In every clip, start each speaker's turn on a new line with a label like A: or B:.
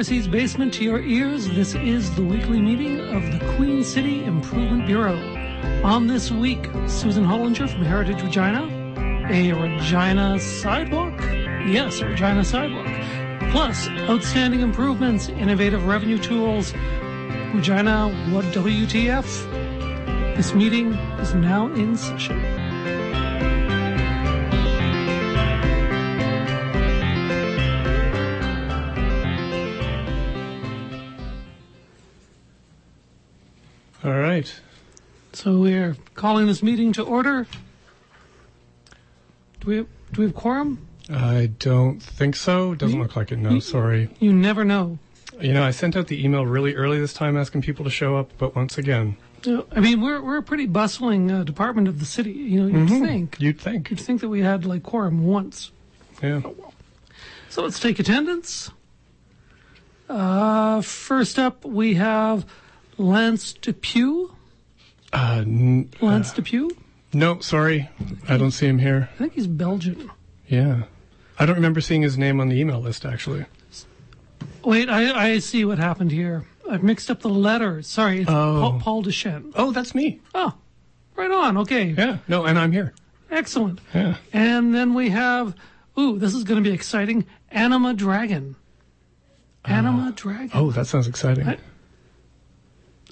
A: Bureaucracy's basement to your ears, this is the weekly meeting of the Queen City Improvement Bureau. On this week, Susan Hollinger from Heritage Regina, a Regina sidewalk? Yes, Regina sidewalk. Plus, outstanding improvements, innovative revenue tools. Regina, what WTF? This meeting is now in session. Calling this meeting to order. Do we have, do we have quorum?
B: I don't think so. Doesn't look like it. No, sorry.
A: You never know.
B: You know, I sent out the email really early this time asking people to show up, but once again,
A: Uh, I mean, we're we're a pretty bustling uh, department of the city. You know, you'd think
B: you'd think.
A: you'd think that we had like quorum once.
B: Yeah.
A: So let's take attendance. Uh, first up, we have Lance Depew.
B: Uh, n-
A: Lance Depew.
B: no, sorry. I don't see him here.
A: I think he's Belgian.
B: Yeah. I don't remember seeing his name on the email list, actually.
A: Wait, I I see what happened here. I've mixed up the letters. Sorry, it's
B: Oh.
A: Paul, Paul.
B: Oh, that's me.
A: Oh, right on. Okay,
B: Yeah. No, and I'm here.
A: excellent.
B: Yeah.
A: And then we have, ooh, this is going to be exciting. Anima Dragon. Anima Dragon.
B: Oh, that sounds exciting.
A: I-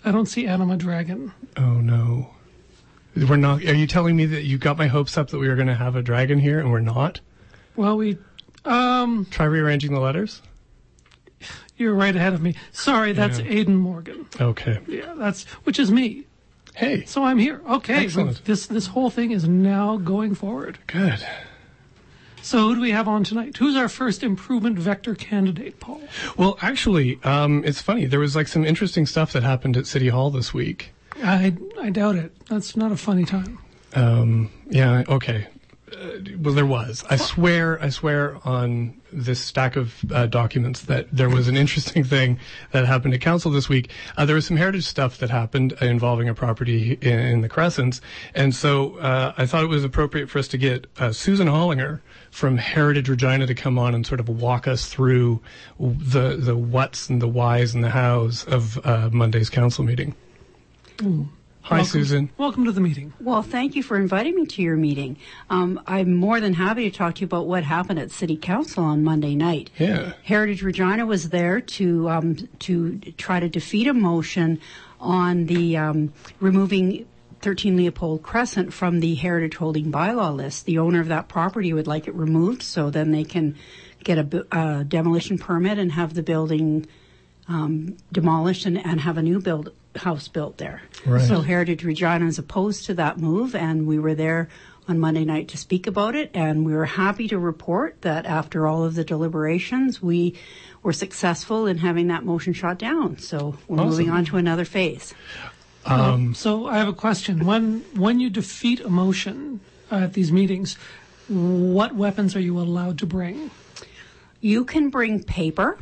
A: I don't see Anima Dragon.
B: Oh, no. We're not. Are you telling me that you got my hopes up that we were going to have a dragon here and we're not?
A: Well, we, um,
B: Try rearranging the letters?
A: you're right ahead of me. Sorry, that's
B: Yeah.
A: Aidan Morgan.
B: Okay.
A: Yeah, that's which is me.
B: Hey.
A: So I'm here. Okay,
B: Excellent.
A: this this whole thing is now going forward.
B: Good.
A: So who do we have on tonight? Who's our first improvement vector candidate, Paul?
B: Well, actually, um, it's funny. There was like some interesting stuff that happened at City Hall this week.
A: I I doubt it. That's not a funny time.
B: Um, yeah, okay. Uh, well, there was. I swear, I swear on this stack of uh, documents that there was an interesting thing that happened at council this week. Uh, there was some heritage stuff that happened involving a property in, in the Crescents, and so uh, I thought it was appropriate for us to get uh, Susan Hollinger from Heritage Regina to come on and sort of walk us through the the whats and the whys and the hows of uh, Monday's council meeting. Hi,
A: Welcome-
B: Susan.
A: Welcome to the meeting.
C: Well, thank you for inviting me to your meeting. Um, I'm more than happy to talk to you about what happened at City Council on Monday night.
B: Yeah.
C: Heritage Regina was there to um, to try to defeat a motion on the um, removing 13 Leopold Crescent from the Heritage Holding Bylaw list. The owner of that property would like it removed, so then they can get a bu- uh, demolition permit and have the building um, demolished and, and have a new build house built there.
B: Right.
C: So Heritage Regina is opposed to that move, and we were there on Monday night to speak about it, and we were happy to report that after all of the deliberations, we were successful in having that motion shot down. So we're
B: Awesome.
C: moving on to another phase.
B: Um,
A: So I have a question. When when you defeat a motion uh, at these meetings, what weapons are you allowed to bring?
C: You can bring paper,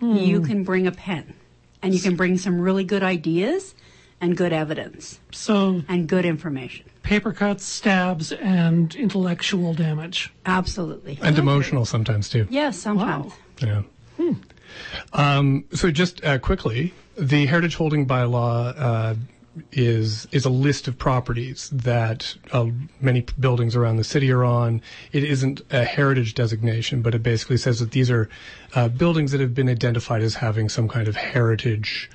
B: Hmm.
C: you can bring a pen, and you can bring some really good ideas and good evidence
A: So
C: and good information.
A: paper cuts, stabs, and intellectual damage.
C: Absolutely.
B: and emotional sometimes too.
C: Yes, sometimes.
A: Wow.
B: Yeah. Um, so just uh, quickly, the heritage holding bylaw uh, is is a list of properties that uh, many buildings around the city are on. It isn't a heritage designation, but it basically says that these are uh, buildings that have been identified as having some kind of heritage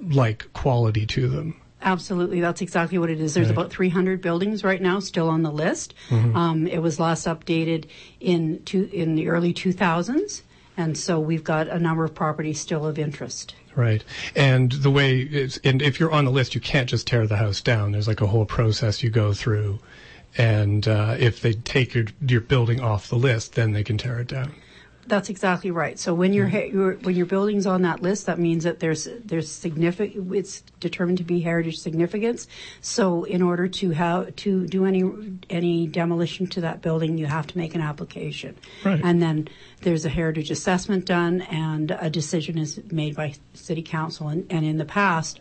B: like quality to them.
C: Absolutely, that's exactly what it is. There's
B: Right.
C: about 300 buildings right now still on the list. Um, it was last updated in two, in the early 2000s, and so we've got a number of properties still of interest.
B: Right. And the way it's, and if you're on the list, you can't just tear the house down. There's like a whole process you go through. And uh, if they take your your building off the list, then they can tear it down.
C: That's exactly right. So when your, your when your building's on that list, that means that there's there's significant. It's determined to be heritage significance. So in order to have to do any any demolition to that building, you have to make an application,
B: Right.
C: and then there's a heritage assessment done, and a decision is made by city council. And, and in the past.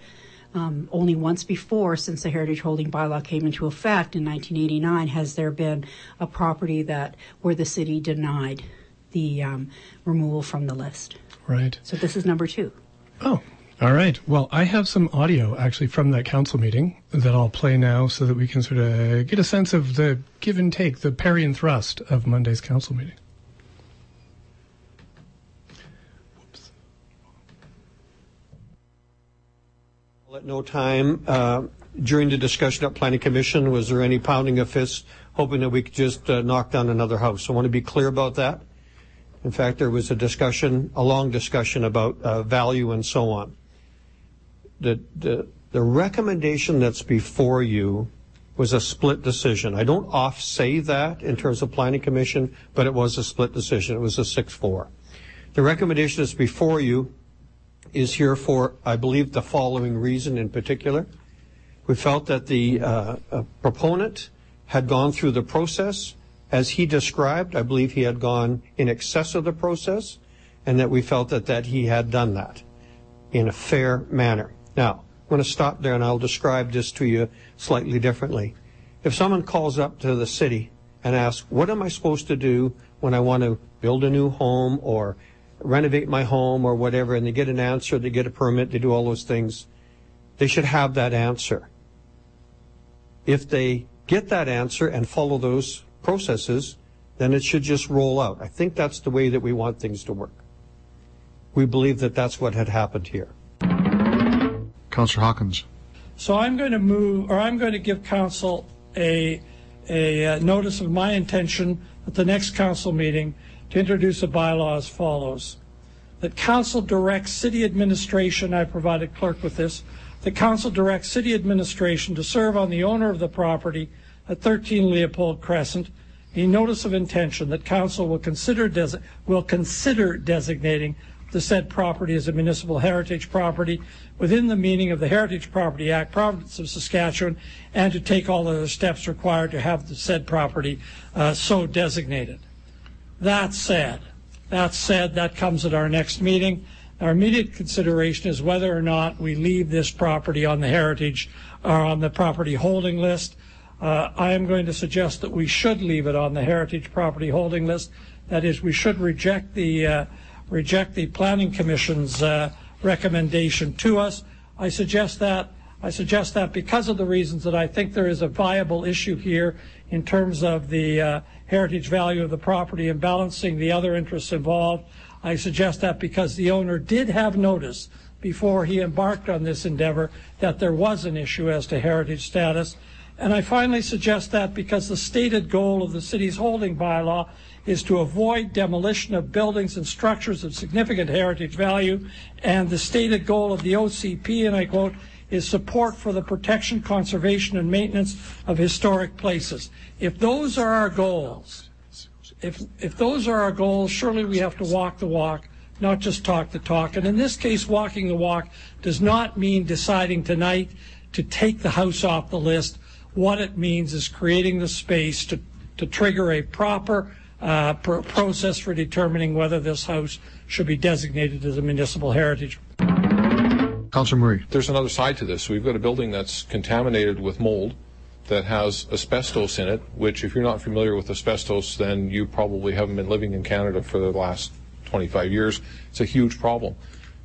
C: Um, only once before, since the heritage holding bylaw came into effect in 1989, has there been a property that where the city denied the um, removal from the list.
B: Right.
C: So this is number two.
B: Oh, all right. Well, I have some audio actually from that council meeting that I'll play now so that we can sort of get a sense of the give and take, the parry and thrust of Monday's council meeting. Whoops.
D: At no time uh, during the discussion at Planning Commission was there any pounding of fists hoping that we could just uh, knock down another house. I want to be clear about that. In fact, there was a discussion, a long discussion about uh, value and so on the, the, the recommendation that's before you was a split decision. I don't off say that in terms of planning commission, but it was a split decision. It was a 6-4. The recommendation that's before you is here for, I believe, the following reason in particular. We felt that the uh, uh, proponent had gone through the process as he described. I believe he had gone in excess of the process, and that we felt that, that he had done that in a fair manner. Now, I'm going to stop there and I'll describe this to you slightly differently. If someone calls up to the city and asks, what am I supposed to do when I want to build a new home or renovate my home or whatever, and they get an answer, they get a permit, they do all those things, they should have that answer. If they get that answer and follow those processes, then it should just roll out. I think that's the way that we want things to work. We believe that that's what had happened here.
E: Councillor Hawkins.
F: So I'm going to move, or I'm going to give council a, a uh, notice of my intention at the next council meeting to introduce a bylaw as follows. That council directs city administration, I provided clerk with this, the council directs city administration to serve on the owner of the property at 13 Leopold Crescent a notice of intention that council will consider, will consider designating the said property as a municipal heritage property within the meaning of the Heritage Property Act, Province of Saskatchewan, and to take all other steps required to have the said property uh, so designated. That said, that said, that comes at our next meeting. Our immediate consideration is whether or not we leave this property on the heritage or on the property holding list. Uh, I am going to suggest that we should leave it on the heritage property holding list. That is, we should reject the uh, reject the Planning Commission's uh, recommendation to us. I suggest that I suggest that because of the reasons that I think there is a viable issue here in terms of the uh, heritage value of the property and balancing the other interests involved. I suggest that because the owner did have notice before he embarked on this endeavor that there was an issue as to heritage status. And I finally suggest that because the stated goal of the city's holding bylaw is to avoid demolition of buildings and structures of significant heritage value. And the stated goal of the OCP, and I quote, is support for the protection, conservation, and maintenance of historic places. If those are our goals, if, if those are our goals, surely we have to walk the walk, not just talk the talk. And in this case, walking the walk does not mean deciding tonight to take the house off the list. What it means is creating the space to, to trigger a proper uh, pr- process for determining whether this house should be designated as a municipal heritage.
E: Councillor Murray.
G: There's another side to this. We've got a building that's contaminated with mold that has asbestos in it, which if you're not familiar with asbestos, then you probably haven't been living in Canada for the last 25 years. It's a huge problem.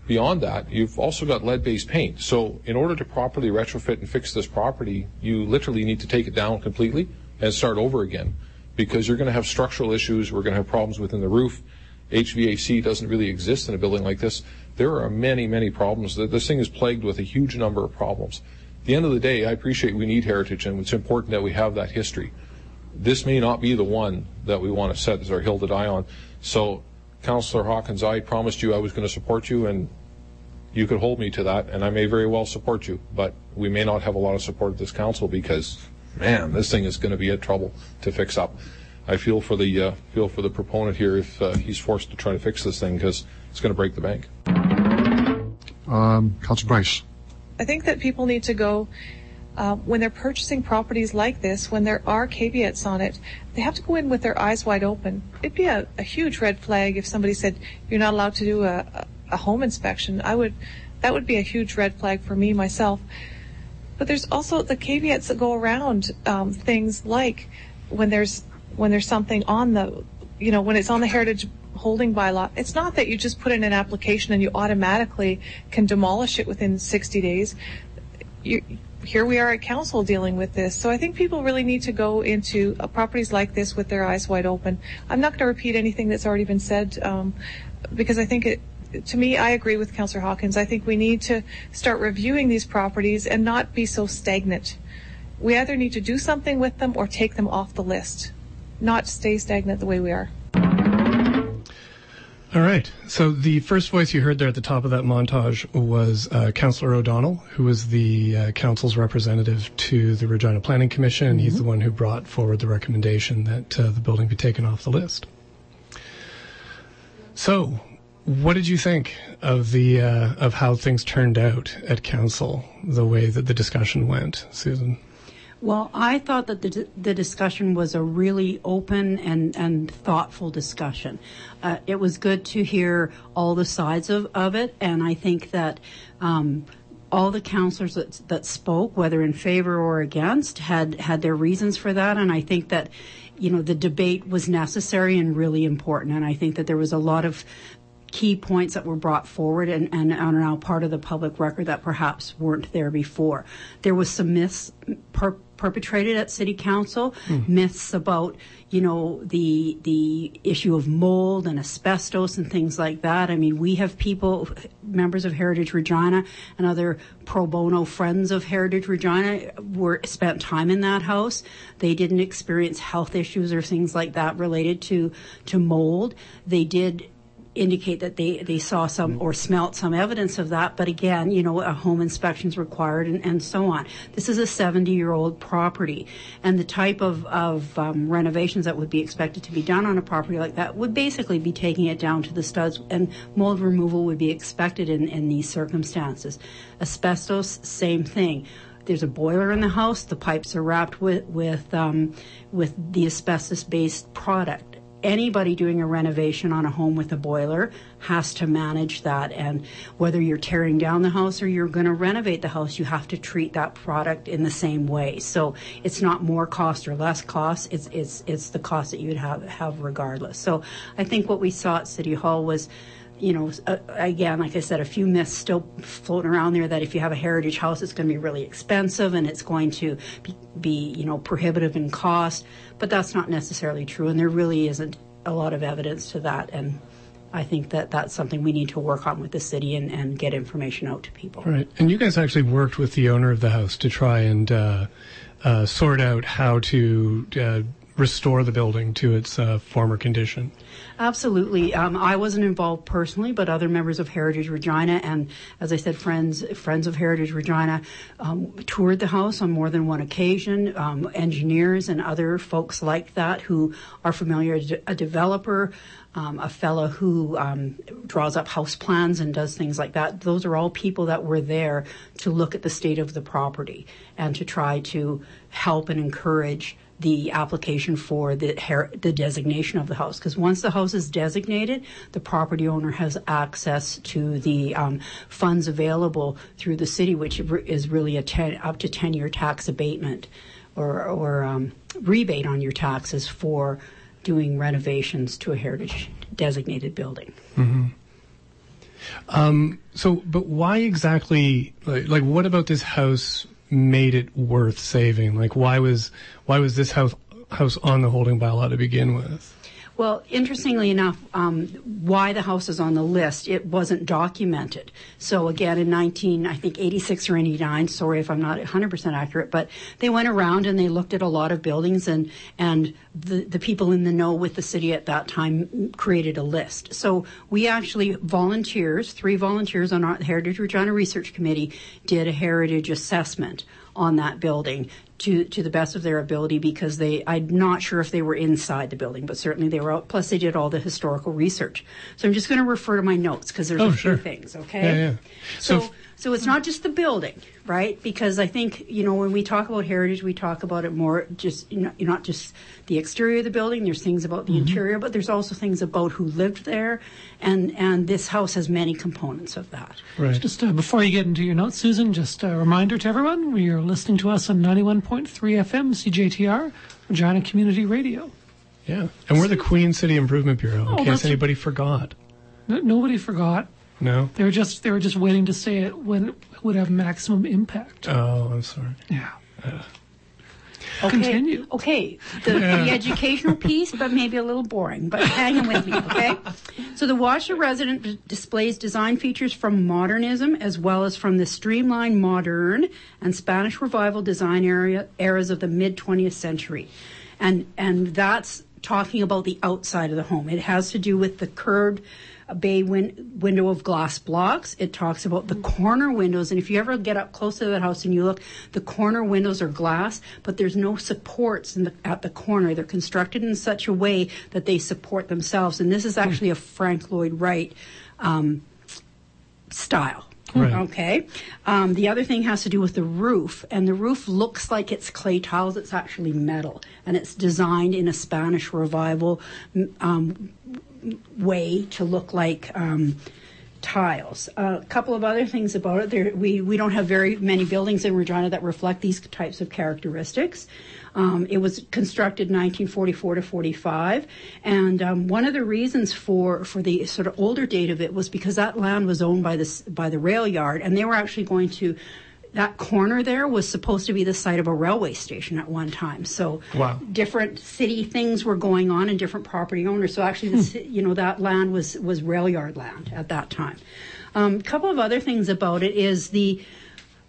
G: Beyond that, you've also got lead-based paint. So in order to properly retrofit and fix this property, you literally need to take it down completely and start over again because you're going to have structural issues. We're going to have problems within the roof. HVAC doesn't really exist in a building like this. There are many, many problems. This thing is plagued with a huge number of problems. At the end of the day, I appreciate we need heritage and it's important that we have that history. This may not be the one that we want to set as our hill to die on. So, Councillor Hawkins, I promised you I was going to support you and you could hold me to that and I may very well support you, but we may not have a lot of support at this council because man, this thing is going to be a trouble to fix up. I feel for the uh, feel for the proponent here if uh, he's forced to try to fix this thing because it's going to break the bank.
E: Um, Council Bryce.
H: I think that people need to go uh, when they're purchasing properties like this, when there are caveats on it, they have to go in with their eyes wide open. It'd be a, a huge red flag if somebody said you're not allowed to do a, a home inspection. I would, that would be a huge red flag for me myself. But there's also the caveats that go around um, things like when there's when there's something on the you know, when it's on the heritage holding bylaw, it's not that you just put in an application and you automatically can demolish it within 60 days. You, here we are at council dealing with this. So I think people really need to go into uh, properties like this with their eyes wide open. I'm not going to repeat anything that's already been said um, because I think it, to me, I agree with Councillor Hawkins. I think we need to start reviewing these properties and not be so stagnant. We either need to do something with them or take them off the list, not stay stagnant the way we are.
B: All right. So the first voice you heard there at the top of that montage was uh, Councillor O'Donnell, who was the uh, council's representative to the Regina Planning Commission. Mm-hmm. He's the one who brought forward the recommendation that uh, the building be taken off the list. So, what did you think of the uh, of how things turned out at council, the way that the discussion went, Susan?
C: Well, I thought that the, the discussion was a really open and, and thoughtful discussion. Uh, it was good to hear all the sides of, of it, and I think that um, all the councillors that, that spoke, whether in favor or against, had, had their reasons for that, and I think that you know the debate was necessary and really important, and I think that there was a lot of key points that were brought forward and, and are now part of the public record that perhaps weren't there before. There was some myths per- perpetrated at city council, mm. myths about, you know, the the issue of mold and asbestos and things like that. I mean, we have people, members of Heritage Regina and other pro bono friends of Heritage Regina were spent time in that house. They didn't experience health issues or things like that related to to mold. They did indicate that they, they saw some or smelt some evidence of that. But again, you know, a home inspection is required and, and so on. This is a 70 year old property and the type of, of um, renovations that would be expected to be done on a property like that would basically be taking it down to the studs and mold removal would be expected in, in these circumstances. Asbestos, same thing there's a boiler in the house. The pipes are wrapped with with um, with the asbestos based product anybody doing a renovation on a home with a boiler has to manage that. And whether you're tearing down the house or you're going to renovate the house, you have to treat that product in the same way. So it's not more cost or less cost. It's it's it's the cost that you'd have have regardless. So I think what we saw at City Hall was you know, uh, again, like I said, a few myths still floating around there that if you have a heritage house, it's going to be really expensive and it's going to be, be, you know, prohibitive in cost. But that's not necessarily true, and there really isn't a lot of evidence to that. And I think that that's something we need to work on with the city and, and get information out to people.
B: Right. And you guys actually worked with the owner of the house to try and uh, uh, sort out how to uh, restore the building to its uh, former condition.
C: Absolutely. Um, I wasn't involved personally, but other members of Heritage Regina and, as I said, friends friends of Heritage Regina um, toured the house on more than one occasion. Um, engineers and other folks like that who are familiar. A developer, um, a fellow who um, draws up house plans and does things like that. Those are all people that were there to look at the state of the property and to try to help and encourage the application for the, the designation of the house. Because once the house is designated, the property owner has access to the um, funds available through the city, which is really a ten, up to 10 year tax abatement or, or um, rebate on your taxes for doing renovations to a heritage designated building.
B: Mm-hmm. Um, so, but why exactly? Like, like, what about this house made it worth saving? Like, why was why was this house house on the holding bylaw to begin with?
C: Well, interestingly enough, um, why the house is on the list, it wasn't documented. So again, in 19, I think 86 or 89, sorry if I'm not 100% accurate, but they went around and they looked at a lot of buildings and, and the, the people in the know with the city at that time created a list. So we actually, volunteers, three volunteers on our Heritage Regina Research Committee did a heritage assessment on that building to to the best of their ability because they I'm not sure if they were inside the building, but certainly they were out. Plus, they did all the historical research. So I'm just going to refer to my notes because there's
B: oh,
C: a
B: sure.
C: few things. Okay.
B: Yeah, yeah.
C: So. so so it's not just the building, right? Because I think you know when we talk about heritage, we talk about it more just you know not just the exterior of the building. There's things about the mm-hmm. interior, but there's also things about who lived there, and and this house has many components of that.
B: Right.
A: Just uh, before you get into your notes, Susan, just a reminder to everyone: we are listening to us on 91.3 FM CJTR, Regina Community Radio.
B: Yeah, and we're the Queen City Improvement Bureau. In
A: Oh,
B: case
A: that's-
B: anybody forgot.
A: No, nobody forgot.
B: No.
A: They were just they were just waiting to say it when it would have maximum impact.
B: Oh, I'm sorry.
A: Yeah.
C: Okay.
A: Continue.
C: Okay, the, the educational piece, but maybe a little boring, but hang with me, okay? So the Watchler resident displays design features from modernism as well as from the streamlined modern and Spanish revival design area, eras of the mid 20th century. And, and that's talking about the outside of the home. It has to do with the curved bay win- window of glass blocks. It talks about the corner windows. And if you ever get up close to that house and you look, the corner windows are glass, but there's no supports in the, at the corner. They're constructed in such a way that they support themselves. And this is actually a Frank Lloyd Wright um, style.
B: Right.
C: Okay. Um, the other thing has to do with the roof, and the roof looks like it's clay tiles. It's actually metal, and it's designed in a Spanish revival um, way to look like um, tiles. a couple of other things about it. There, we we don't have very many buildings in Regina that reflect these types of characteristics. Um, it was constructed 1944 to 45, and um, one of the reasons for for the sort of older date of it was because that land was owned by this by the rail yard, and they were actually going to. That corner there was supposed to be the site of a railway station at one time. So
B: Wow.
C: different city things were going on and different property owners. So actually, the, ci- you know, that land was was rail yard land at that time. A um, couple of other things about it is the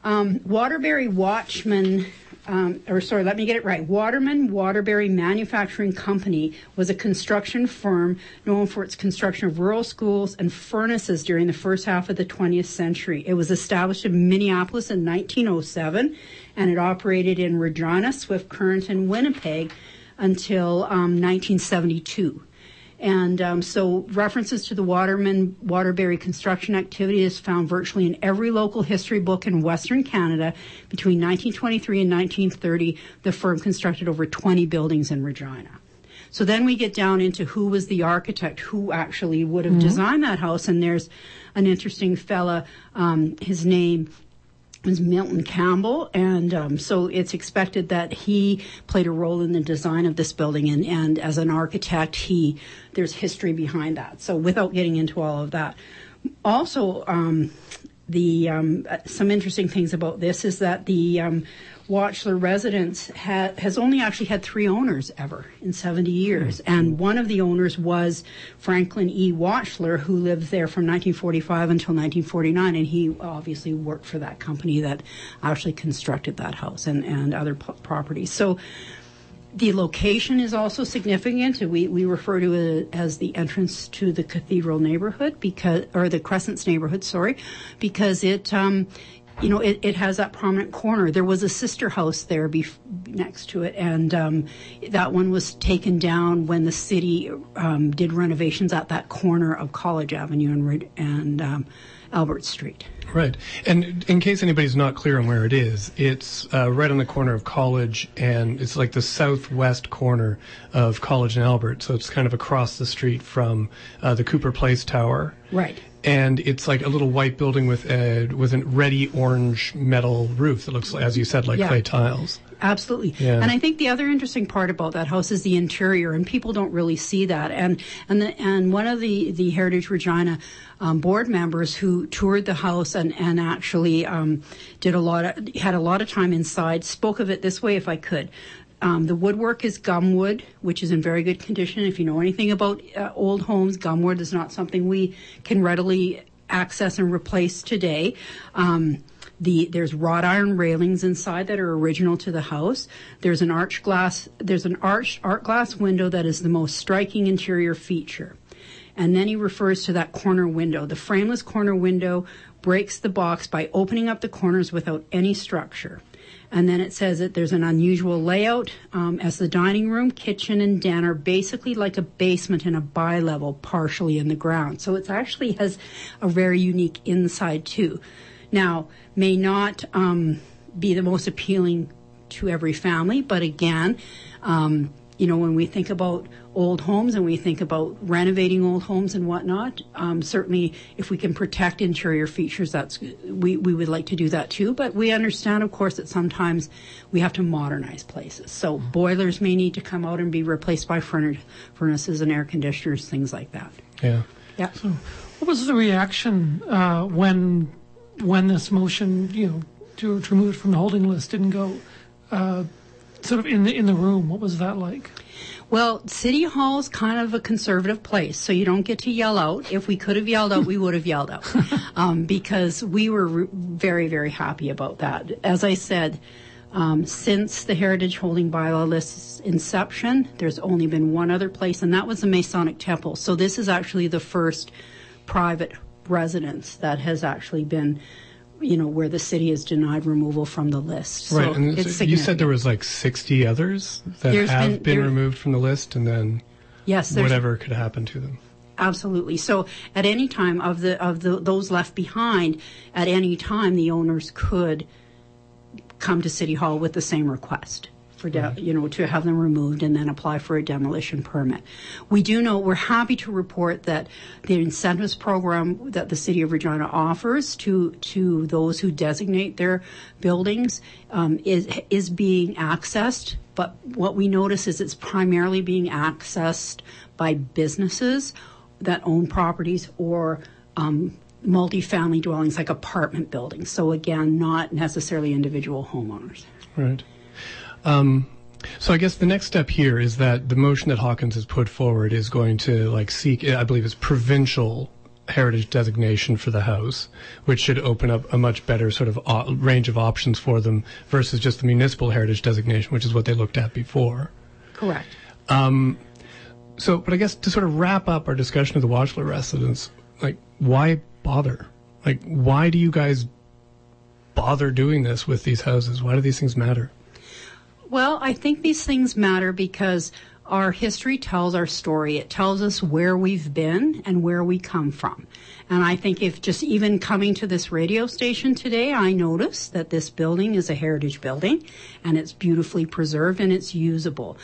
C: um, Waterbury Watchman, um, or sorry, let me get it right. Waterman Waterbury Manufacturing Company was a construction firm known for its construction of rural schools and furnaces during the first half of the 20th century. It was established in Minneapolis in 1907, and it operated in Regina, Swift Current, and Winnipeg until um, 1972. And um, so references to the Waterman Waterbury construction activity is found virtually in every local history book in Western Canada. Between 1923 and 1930, the firm constructed over 20 buildings in Regina. So then we get down into who was the architect, who actually would have designed that house. And there's an interesting fella, um, his name was Milton Campbell, and um, so it's expected that he played a role in the design of this building. And, and as an architect, he there's history behind that. So without getting into all of that, also um, the um, uh, some interesting things about this is that the um, Watchler residence ha- has only actually had three owners ever in 70 years. And one of the owners was Franklin E. Watchler, who lived there from 1945 until 1949. And he obviously worked for that company that actually constructed that house and, and other p- properties. So the location is also significant. We, we refer to it as the entrance to the cathedral neighborhood because, or the Crescents neighborhood, sorry, because it, um, you know, it, it has that prominent corner. There was a sister house there bef- next to it, and um, that one was taken down when the city um, did renovations at that corner of College Avenue and, and um, Albert Street.
B: Right. And in case anybody's not clear on where it is, it's uh, right on the corner of College and it's like the southwest corner of College and Albert. So it's kind of across the street from uh, the Cooper Place Tower.
C: Right.
B: And it's like a little white building with a with a reddy orange metal roof that looks, as you said, like
C: Yeah.
B: clay tiles.
C: Absolutely.
B: Yeah.
C: And I think the other interesting part about that house is the interior, and people don't really see that. And and the, and one of the the Heritage Regina um, board members who toured the house and and actually um, did a lot of had a lot of time inside spoke of it this way, if I could. Um, the woodwork is gumwood, which is in very good condition. If you know anything about uh, old homes, gumwood is not something we can readily access and replace today. Um, the there's wrought iron railings inside that are original to the house. There's an arch glass. There's an arch art glass window that is the most striking interior feature. And then he refers to that corner window. The frameless corner window breaks the box by opening up the corners without any structure. And then it says that there's an unusual layout um, as the dining room, kitchen, and den are basically like a basement and a bi-level partially in the ground. So it actually has a very unique inside too. Now, may not um, be the most appealing to every family, but again, um, you know, when we think about old homes and we think about renovating old homes and whatnot, um, certainly if we can protect interior features, that's we, we would like to do that too. But we understand, of course, that sometimes we have to modernize places. So boilers may need to come out and be replaced by furnace, furnaces and air conditioners, things like that.
B: Yeah.
C: Yeah.
A: So, what was the reaction uh, when when this motion, you know, to, to remove it from the holding list didn't go? Uh, sort of in the in the room, what was that like?
C: Well, City Hall is kind of a conservative place, so you don't get to yell out. If we could have yelled out, we would have yelled out um, because we were re- very, very happy about that. As I said, um, since the Heritage Holding Bylaw list's inception, there's only been one other place, and that was the Masonic Temple. So this is actually the first private residence that has actually been you know, where the city has denied removal from the list. So
B: right, and
C: it's
B: you said there was like 60 others that
C: There's
B: have
C: been-
B: been,
C: there-
B: removed from the list, and then
C: yes,
B: whatever could happen to them.
C: absolutely. So at any time of the of the those left behind, at any time the owners could come to City Hall with the same request for de- you know to have them removed and then apply for a demolition permit. We do know we're happy to report that the incentives program that the City of Regina offers to to those who designate their buildings um, is is being accessed. But what we notice is it's primarily being accessed by businesses that own properties or um, multifamily dwellings like apartment buildings. So again, not necessarily individual homeowners.
B: Right. Um, so I guess the next step here is that the motion that Hawkins has put forward is going to like seek, I believe, it's provincial heritage designation for the house, which should open up a much better sort of o- range of options for them versus just the municipal heritage designation, which is what they looked at before.
C: Correct.
B: So, but I guess to sort of wrap up our discussion of the Watchler residence, like, why bother? Like, why do you guys bother doing this with these houses? Why do these things matter?
C: Well, I think these things matter because our history tells our story. It tells us where we've been and where we come from. And I think if just even coming to this radio station today, I notice that this building is a heritage building and it's beautifully preserved and it's usable.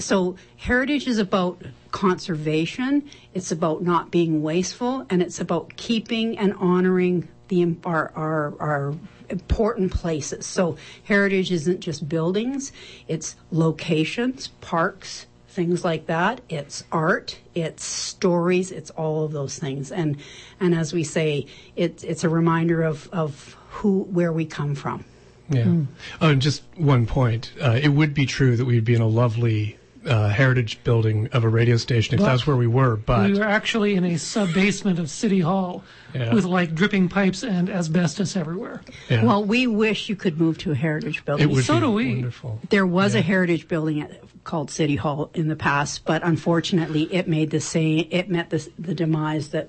C: So heritage is about conservation. It's about not being wasteful and it's about keeping and honoring the, our, our, our important places. So heritage isn't just buildings, it's locations, parks, things like that. It's art, it's stories, it's all of those things. And and as we say, it's it's a reminder of, of who where we come from.
B: Yeah. Oh, and just one point. Uh, it would be true that we'd be in a lovely uh, heritage building of a radio station if
A: But-
B: that's where we were, but
A: we were actually in a sub basement of City Hall
B: Yeah.
A: with like dripping pipes and asbestos everywhere.
B: yeah,
C: Well, we wish you could move to a heritage building.
B: it would
A: so
B: be
A: do we.
B: wonderful.
C: There was a heritage building at, called City Hall in the past, but unfortunately, it made the same. It met the, the demise that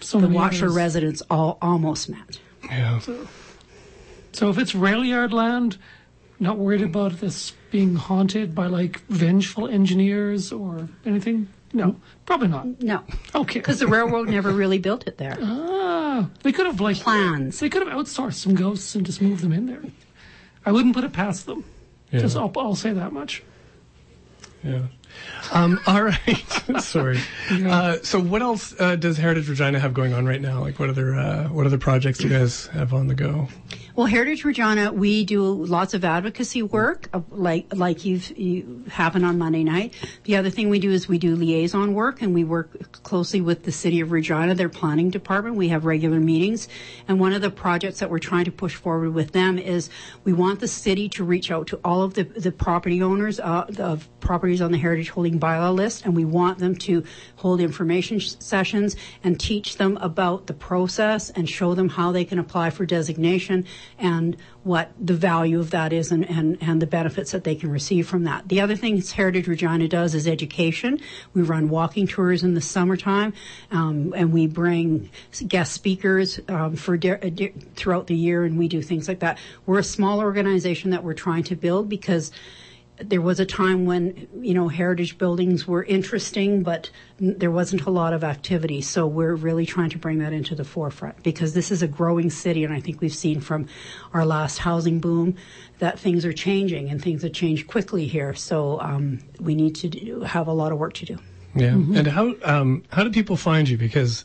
A: So
C: the
A: many
C: Watchler
A: others.
C: residents all almost met.
B: Yeah.
A: So if it's rail yard land, not worried about this being haunted by like vengeful engineers or anything? No, probably not.
C: No,
A: Okay.
C: because the railroad never really built it there.
A: Ah, they could have like
C: Plans.
A: They could have outsourced some ghosts and just moved them in there. I wouldn't put it past them.
B: Yeah.
A: Just I'll, I'll say that much.
B: Yeah. Um, all right. Sorry. Uh, so, what else uh, does Heritage Regina have going on right now? Like, what other uh, what other projects do you guys have on the go?
C: Well, Heritage Regina, we do lots of advocacy work, uh, like like you've you happen on Monday night. The other thing we do is we do liaison work, and we work closely with the City of Regina, their planning department. We have regular meetings, and one of the projects that we're trying to push forward with them is we want the city to reach out to all of the the property owners uh, of properties on the Heritage Holding Bylaw list, and we want them to hold information sh- sessions and teach them about the process and show them how they can apply for designation and what the value of that is and, and, and the benefits that they can receive from that. The other thing Heritage Regina does is education. We run walking tours in the summertime, um, and we bring guest speakers um, for di- uh, di- throughout the year, and we do things like that. We're a small organization that we're trying to build because there was a time when you know heritage buildings were interesting, but there wasn't a lot of activity. So we're really trying to bring that into the forefront because this is a growing city, and I think we've seen from our last housing boom that things are changing and things have changed quickly here. So um, we need to do, have a lot of work to do.
B: Yeah. And how um, how do people find you? Because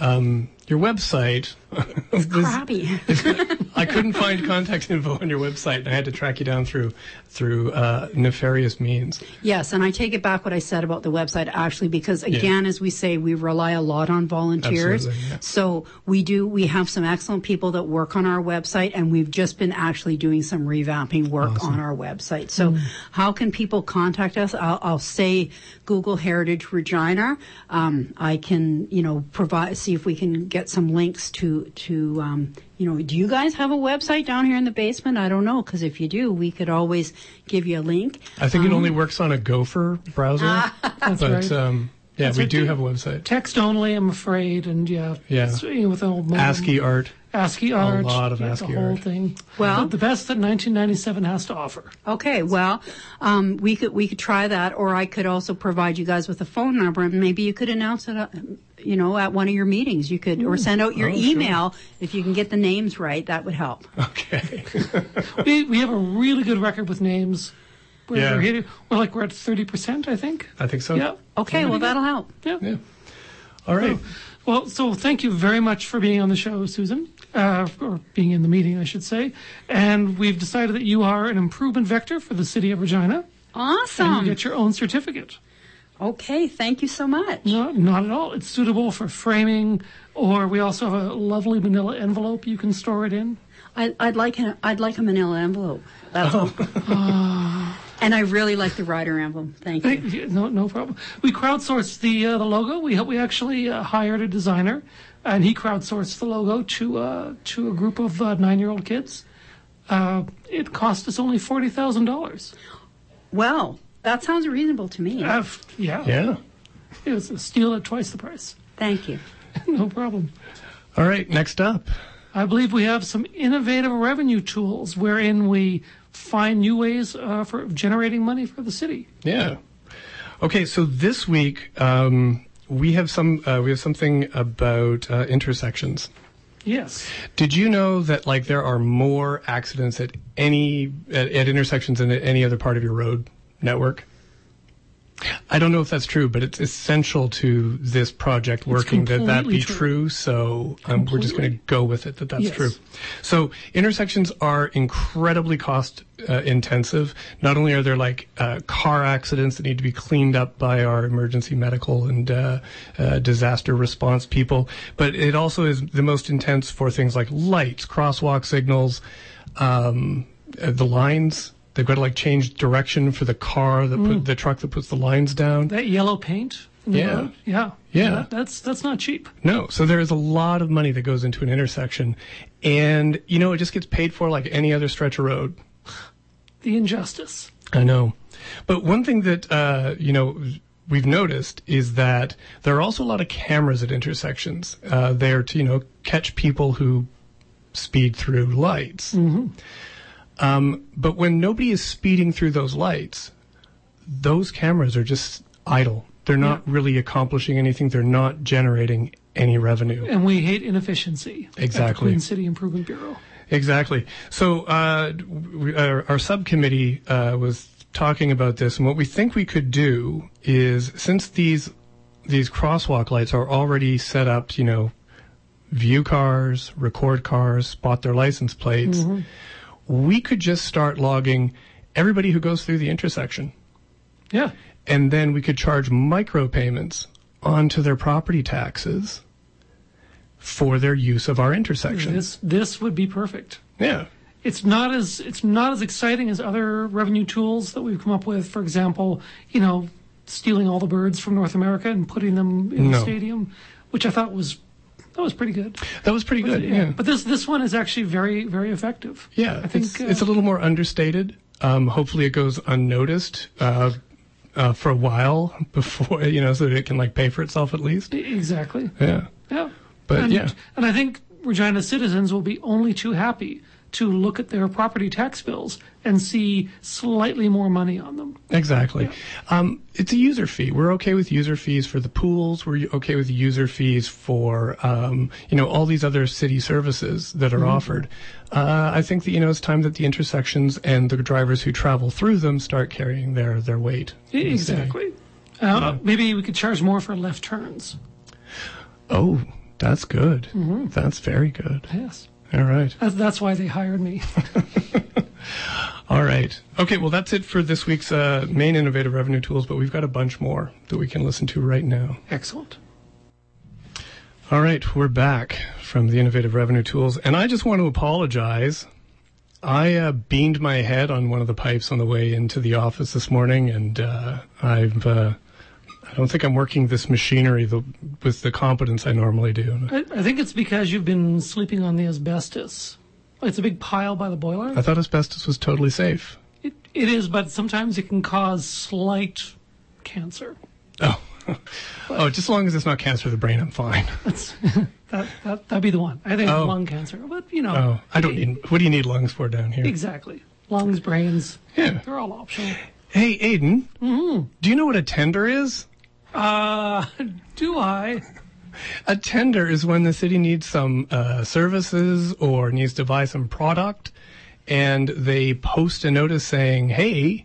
B: um, your website. was-
C: Crappy.
B: I couldn't find contact info on your website, and I had to track you down through through uh, nefarious means.
C: Yes, and I take it back what I said about the website actually because again, as we say, we rely a lot on volunteers.
B: Yeah.
C: So we do, we have some excellent people that work on our website and we've just been actually doing some revamping work on our website. So how can people contact us? I'll, I'll say Google Heritage Regina. Um, I can, you know, provide, see if we can get some links to, to, um, you know, do you guys have a website down here in the basement? I don't know, because if you do, we could always give you a link.
B: I think it only works on a Gopher browser, but
A: right.
B: um, yeah,
A: That's
B: we do have a website.
A: Text only, I'm afraid, and yeah,
B: Yeah.
A: you know, with old
B: ASCII art.
A: ASCII art, A
B: lot of
A: yeah,
B: ASCII
A: the whole
B: art.
A: thing.
C: Well-
A: the, the best that 1997 has to offer.
C: Okay, well, um, we could we could try that, or I could also provide you guys with a phone number, and maybe you could announce it, uh, you know, at one of your meetings. You could, or send out your
B: Oh, sure.
C: email if you can get the names right. That would help.
B: Okay.
A: We we have a really good record with names. We're,
B: Yeah.
A: we're, hitting, we're like we're at 30 percent, I think.
B: I think so.
A: Yeah.
C: Okay, well, that'll help.
A: Yeah.
B: Yeah. All right.
A: Well, so thank you very much for being on the show, Susan, uh, or being in the meeting, I should say. And we've decided that you are an improvement vector for the city of Regina, Awesome. and you get your own certificate.
C: Okay, thank you so much.
A: No, not at all. It's suitable for framing, or we also have a lovely manila envelope you can store it in.
C: I, I'd like an, I'd like a Manila envelope. That's all. and I really like the rider emblem. Thank you.
A: Thank you. No, no problem. We crowdsourced the uh, the logo. We we actually uh, hired a designer, and he crowdsourced the logo to uh, to a group of uh, nine year old kids. Uh, it cost us only forty thousand dollars.
C: Well, that sounds reasonable to me.
A: Uh, yeah,
B: Yeah.
A: it was a steal at twice the price.
C: Thank you.
A: no problem.
B: All right. Next up.
A: I believe we have some innovative revenue tools wherein we find new ways uh, for generating money for the city.
B: Yeah. Okay. So this week um, we have some uh, we have something about uh, intersections.
A: Yes.
B: Did you know that like there are more accidents at any at, at intersections than at any other part of your road network? I don't know if that's true, but it's essential to this project working that that be
A: true.
B: true. So um, we're just going to go with it that that's
A: Yes.
B: true. So intersections are incredibly cost uh, intensive. Not only are there like uh, car accidents that need to be cleaned up by our emergency medical and uh, uh, disaster response people, but it also is the most intense for things like lights, crosswalk signals, um, uh, the lines. They've got to like change direction for the car that
A: Mm.
B: put the truck that puts the lines down.
A: That yellow paint. in
B: Yeah.
A: road? Yeah.
B: Yeah.
A: That- that's that's not cheap.
B: No, so there is a lot of money that goes into an intersection, and you know it just gets paid for like any other stretch of road.
A: The injustice.
B: I know, but one thing that uh, you know we've noticed is that there are also a lot of cameras at intersections uh, there to you know catch people who speed through lights. Um, but when nobody is speeding through those lights, those cameras are just idle. They're not really accomplishing anything. They're not generating any revenue.
A: And we hate inefficiency.
B: Exactly.
A: Queen City Improvement Bureau.
B: Exactly. So uh, we, our, our subcommittee uh, was talking about this, and what we think we could do is, since these these crosswalk lights are already set up, you know, view cars, record cars, spot their license plates, we could just start logging everybody who goes through the intersection,
A: Yeah.
B: and then we could charge micropayments onto their property taxes for their use of our intersection.
A: This this would be perfect.
B: Yeah.
A: It's not as it's not as exciting as other revenue tools that we've come up with. For example, you know, stealing all the birds from North America and putting them in
B: No.
A: the stadium, which I thought was that was pretty good.
B: That was pretty good. Yeah.
A: But this this one is actually very very effective.
B: Yeah,
A: I think
B: it's,
A: uh,
B: it's a little more understated. Um, hopefully, it goes unnoticed uh, uh, for a while before you know, so that it can like pay for itself at least.
A: exactly.
B: Yeah,
A: Yeah.
B: But,
A: and,
B: yeah.
A: and I think Regina citizens will be only too happy to look at their property tax bills and see slightly more money on them.
B: Exactly. Um, it's a user fee. We're okay with user fees for the pools. We're okay with user fees for, um, you know, all these other city services that are offered. Uh, I think that, you know, it's time that the intersections and the drivers who travel through them start carrying their, their weight. in the city.
A: Exactly. Uh, maybe we could charge more for left turns.
B: Oh, that's good. That's very good.
A: Yes.
B: All right.
A: That's, that's why they hired me.
B: All right. Okay, well, that's it for this week's uh, main innovative revenue tools, but we've got a bunch more that we can listen to right now.
A: Excellent.
B: All right, we're back from the innovative revenue tools, and I just want to apologize. I uh, beamed my head on one of the pipes on the way into the office this morning, and uh, I've. I don't think I'm working this machinery the, with the competence I normally do.
A: I, I think it's because you've been sleeping on the asbestos. It's a big pile by the boiler.
B: I thought asbestos was totally safe.
A: It, it is, but sometimes it can cause slight cancer.
B: Oh, oh, just as long as it's not cancer of the brain, I'm fine.
A: That's that, that that'd be the one. I think
B: Oh.
A: lung cancer, but you know,
B: Oh, I don't need. What do you need lungs for down here?
A: exactly lungs, brains.
B: Yeah.
A: They're all optional.
B: Hey, Aiden. Mm-hmm. Do you know what a tender is?
A: Uh, do I?
B: A tender is when the city needs some uh, services or needs to buy some product, and they post a notice saying, "Hey,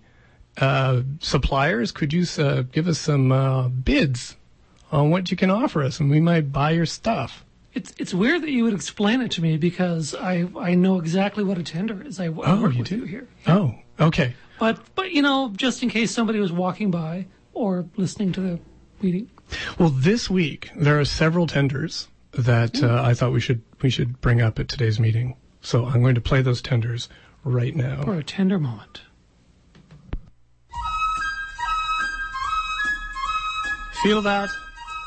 B: uh, suppliers, could you uh, give us some uh, bids on what you can offer us, and we might buy your stuff."
A: It's it's weird that you would explain it to me because I I know exactly what a tender is. I, I
B: Oh,
A: work
B: you
A: with
B: do?
A: you here.
B: Oh, okay.
A: But but you know, just in case somebody was walking by or listening to the meeting.
B: Well, this week there are several tenders that uh, I thought we should we should bring up at today's meeting. So I'm going to play those tenders right now.
A: For a tender moment.
B: Feel that?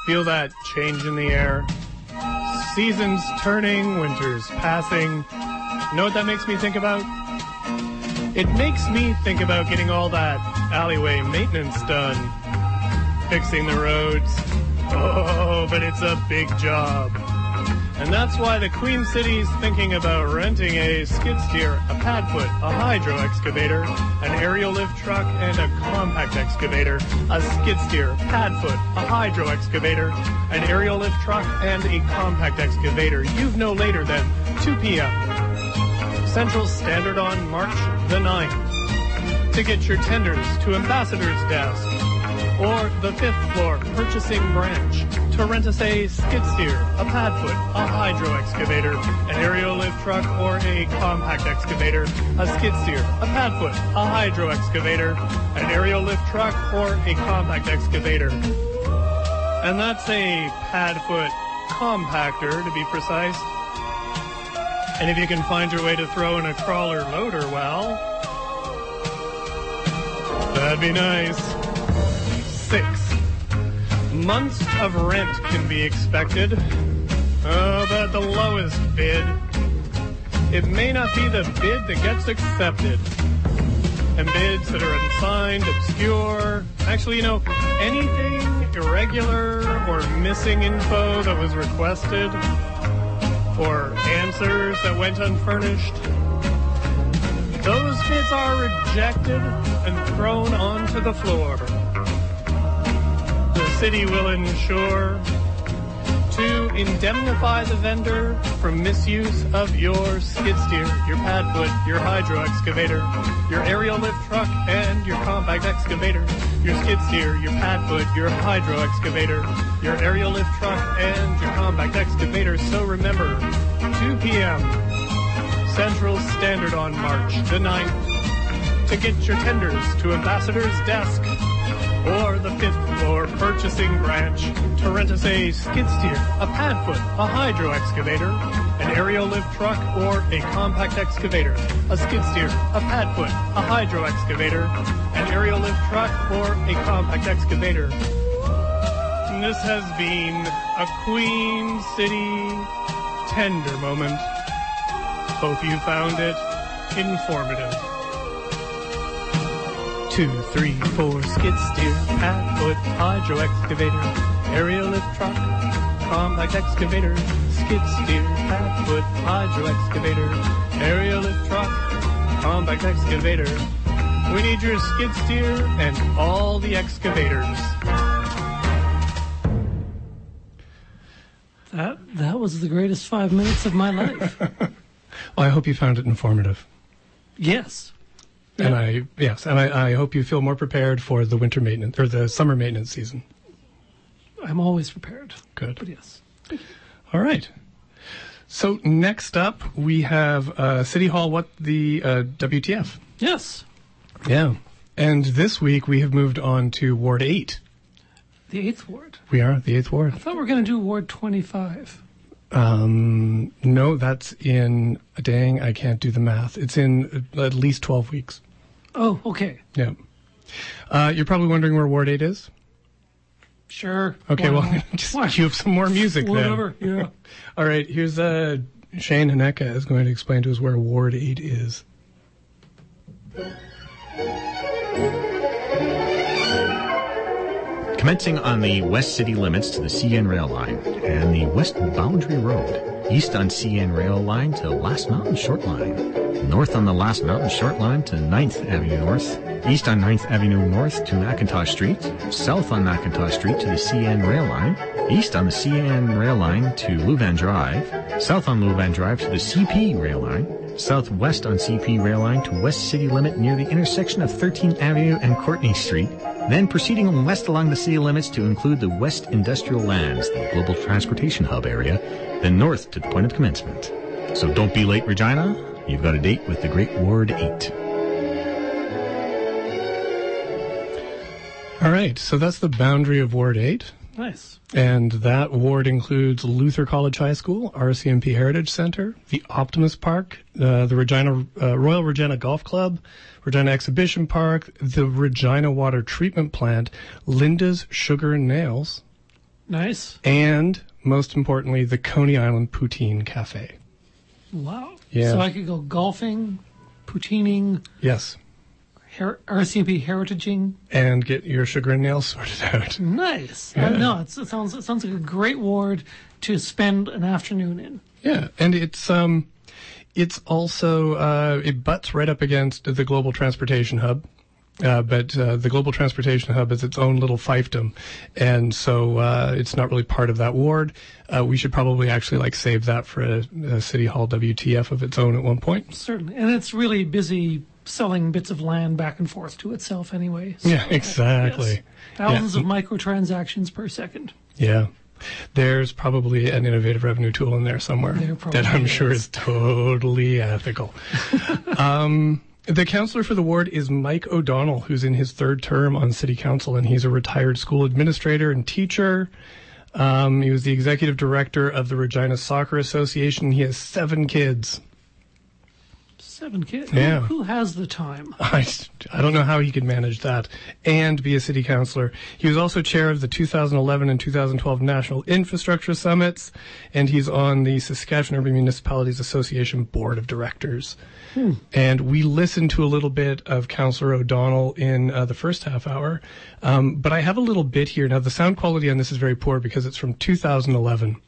B: Feel that change in the air? Seasons turning, winter's passing. You Know what that makes me think about? It makes me think about getting all that alleyway maintenance done. Fixing the roads. Oh, but it's a big job. And that's why the Queen City's thinking about renting a skid steer, a padfoot, a hydro excavator, an aerial lift truck, and a compact excavator. A skid steer, padfoot, a hydro excavator, an aerial lift truck, and a compact excavator. You've no later than 2 p.m. Central Standard on March the 9th. To get your tenders to Ambassador's Desk or the fifth floor purchasing branch to rent us a skid steer, a padfoot, a hydro excavator, an aerial lift truck, or a compact excavator, a skid steer, a padfoot, a hydro excavator, an aerial lift truck, or a compact excavator. And that's a padfoot compactor to be precise. And if you can find your way to throw in a crawler loader, well, that'd be nice. Six. Months of rent can be expected. Oh, but the lowest bid. It may not be the bid that gets accepted. And bids that are unsigned, obscure. Actually, you know, anything irregular or missing info that was requested, or answers that went unfurnished, those bids are rejected and thrown onto the floor city will ensure to indemnify the vendor from misuse of your skid steer, your padfoot, your hydro excavator, your aerial lift truck, and your compact excavator. Your skid steer, your padfoot, your hydro excavator, your aerial lift truck, and your compact excavator. So remember, 2 p.m. Central Standard on March the 9th to get your tenders to Ambassador's desk or the fifth floor purchasing branch to rent us a skid steer, a padfoot, a hydro excavator, an aerial lift truck, or a compact excavator. A skid steer, a padfoot, a hydro excavator, an aerial lift truck, or a compact excavator. This has been a Queen City tender moment. Hope you found it informative two, three, four, skid steer, pad foot, hydro excavator, aerial lift truck, compact excavator, skid steer, half foot hydro excavator, aerial lift truck, compact excavator. We need your skid steer and all the excavators.
A: That that was the greatest five minutes of my life.
B: Well, I hope you found it informative.
A: yes.
B: And I, yes, and I, I hope you feel more prepared for the winter maintenance or the summer maintenance season.
A: I'm always prepared.
B: Good.
A: But yes.
B: All right. So next up, we have uh, City Hall. What the uh, WTF?
A: Yes.
B: Yeah. And this week we have moved on to Ward Eight.
A: The eighth ward.
B: We are the eighth ward.
A: I thought we were going to do Ward 25.
B: Um, no, that's in. Dang, I can't do the math. It's in at least twelve weeks.
A: Oh, okay.
B: Yeah. Uh, you're probably wondering where Ward Eight is.
A: Sure.
B: Okay, well,
A: not?
B: just
A: Why?
B: cue up some more music then.
A: Whatever. Yeah.
B: All right, here's uh, Shane Haneka is going to explain to us where Ward 8 is.
I: Commencing on the west city limits to the CN rail line and the west boundary road, east on CN rail line to Last Mountain Short Line, north on the Last Mountain Short Line to 9th Avenue North, east on 9th Avenue North to McIntosh Street, south on McIntosh Street to the CN rail line, east on the CN rail line to Lewvan Drive, south on Lewvan Drive to the CP rail line, southwest on CP rail line to west city limit near the intersection of 13th Avenue and Courtney Street, then proceeding west along the city limits to include the West Industrial Lands, the global transportation hub area, then north to the point of commencement. So don't be late, Regina. You've got a date with the Great Ward 8.
B: All right, so that's the boundary of Ward 8.
A: Nice.
B: And that ward includes Luther College High School, RCMP Heritage Center, the Optimus Park, uh, the Regina uh, Royal Regina Golf Club, Regina Exhibition Park, the Regina Water Treatment Plant, Linda's Sugar and Nails,
A: Nice.
B: and most importantly, the Coney Island Poutine Cafe.
A: Wow.
B: Yeah.
A: So I could go golfing, poutining,
B: Yes,
A: her- RCMP heritaging.
B: and get your sugar and nails sorted out.
A: Nice. Uh, no, it's, it sounds it sounds like a great ward to spend an afternoon in.
B: Yeah, and it's um, it's also uh, it butts right up against the global transportation hub. Uh, but uh, the global transportation hub is its own little fiefdom, and so uh, it's not really part of that ward. Uh, we should probably actually like save that for a, a city hall WTF of its own at one point.
A: Certainly, and it's really busy selling bits of land back and forth to itself anyway. So,
B: Yeah, exactly.
A: yes. Thousands
B: Yeah.
A: of microtransactions per second.
B: Yeah. There's probably an innovative revenue tool in there somewhere
A: There
B: that I'm sure
A: is.
B: is totally ethical. um, the counselor for the ward is Mike O'Donnell, who's in his third term on city council, and he's a retired school administrator and teacher. Um, he was the executive director of the Regina Soccer Association. He has seven kids.
A: Seven kids.
B: Yeah.
A: Who, who has the time?
B: I, I don't know how he could manage that and be a city councilor. He was also chair of the 2011 and 2012 National Infrastructure Summits, and he's on the Saskatchewan Urban Municipalities Association Board of Directors. And we listened to a little bit of Councillor O'Donnell in uh, the first half hour, um, but I have a little bit here. Now, the sound quality on this is very poor because it's from 2011.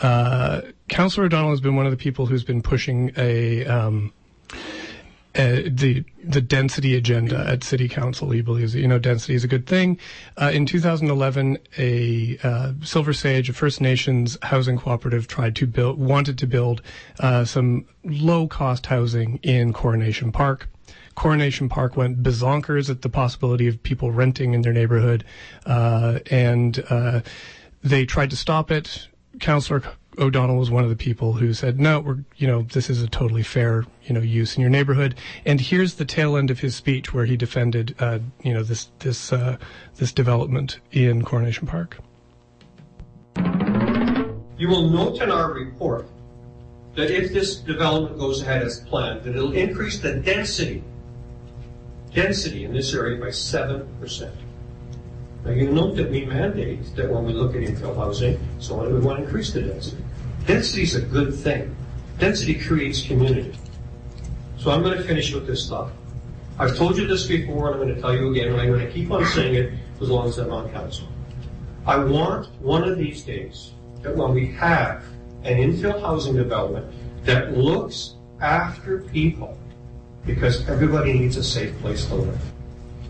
B: Uh, Councillor O'Donnell has been one of the people who's been pushing a um, uh, the the density agenda at city council. He believes you know density is a good thing. Uh, in 2011, a uh, Silver Sage, a First Nations housing cooperative, tried to build wanted to build uh, some low cost housing in Coronation Park. Coronation Park went bazonkers at the possibility of people renting in their neighborhood, uh, and uh, they tried to stop it. Councillor O'Donnell was one of the people who said, "No, we're you know this is a totally fair you know use in your neighborhood." And here's the tail end of his speech where he defended uh, you know this this uh, this development in Coronation Park.
D: You will note in our report that if this development goes ahead as planned, that it'll increase the density, density in this area by seven percent. Now you note that we mandate that when we look at infill housing, so we want to increase the density. Density is a good thing. Density creates community. So I'm going to finish with this thought. I've told you this before, and I'm going to tell you again, and I'm going to keep on saying it as long as I'm on council. I want one of these days that when we have an infill housing development that looks after people, because everybody needs a safe place to live,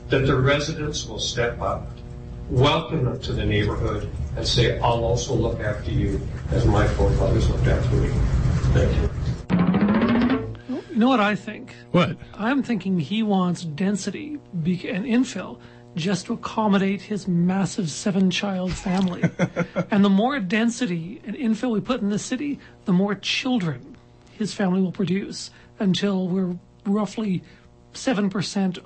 D: that the residents will step up, welcome them to the neighborhood, and say, I'll also look after you as my forefathers looked after me. Thank you.
A: You know what I think?
B: What?
A: I'm thinking he wants density be- and infill just to accommodate his massive seven child family. and the more density and infill we put in the city, the more children his family will produce until we're roughly 7%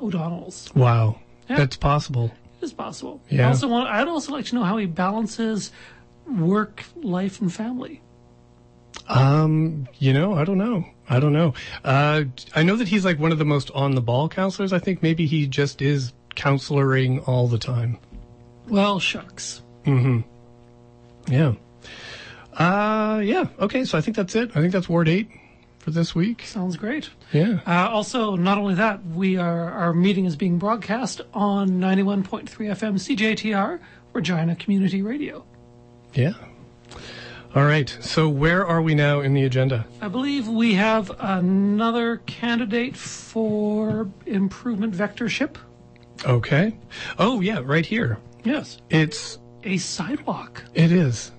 A: O'Donnells.
B: Wow.
A: Yeah.
B: That's possible.
A: Is possible.
B: Yeah.
A: I also want, I'd also like to know how he balances work, life, and family.
B: Um, you know, I don't know. I don't know. Uh, I know that he's like one of the most on the ball counselors. I think maybe he just is counseloring all the time.
A: Well, shucks. Mm-hmm.
B: Yeah. Uh, yeah. Okay. So I think that's it. I think that's Ward 8 for this week.
A: Sounds great.
B: Yeah.
A: Uh, also, not only that, we are our meeting is being broadcast on 91.3 FM CJTR, Regina Community Radio.
B: Yeah. All right. So where are we now in the agenda?
A: I believe we have another candidate for improvement vectorship.
B: Okay. Oh, yeah, right here.
A: Yes,
B: It's,
A: a sidewalk.
B: it is.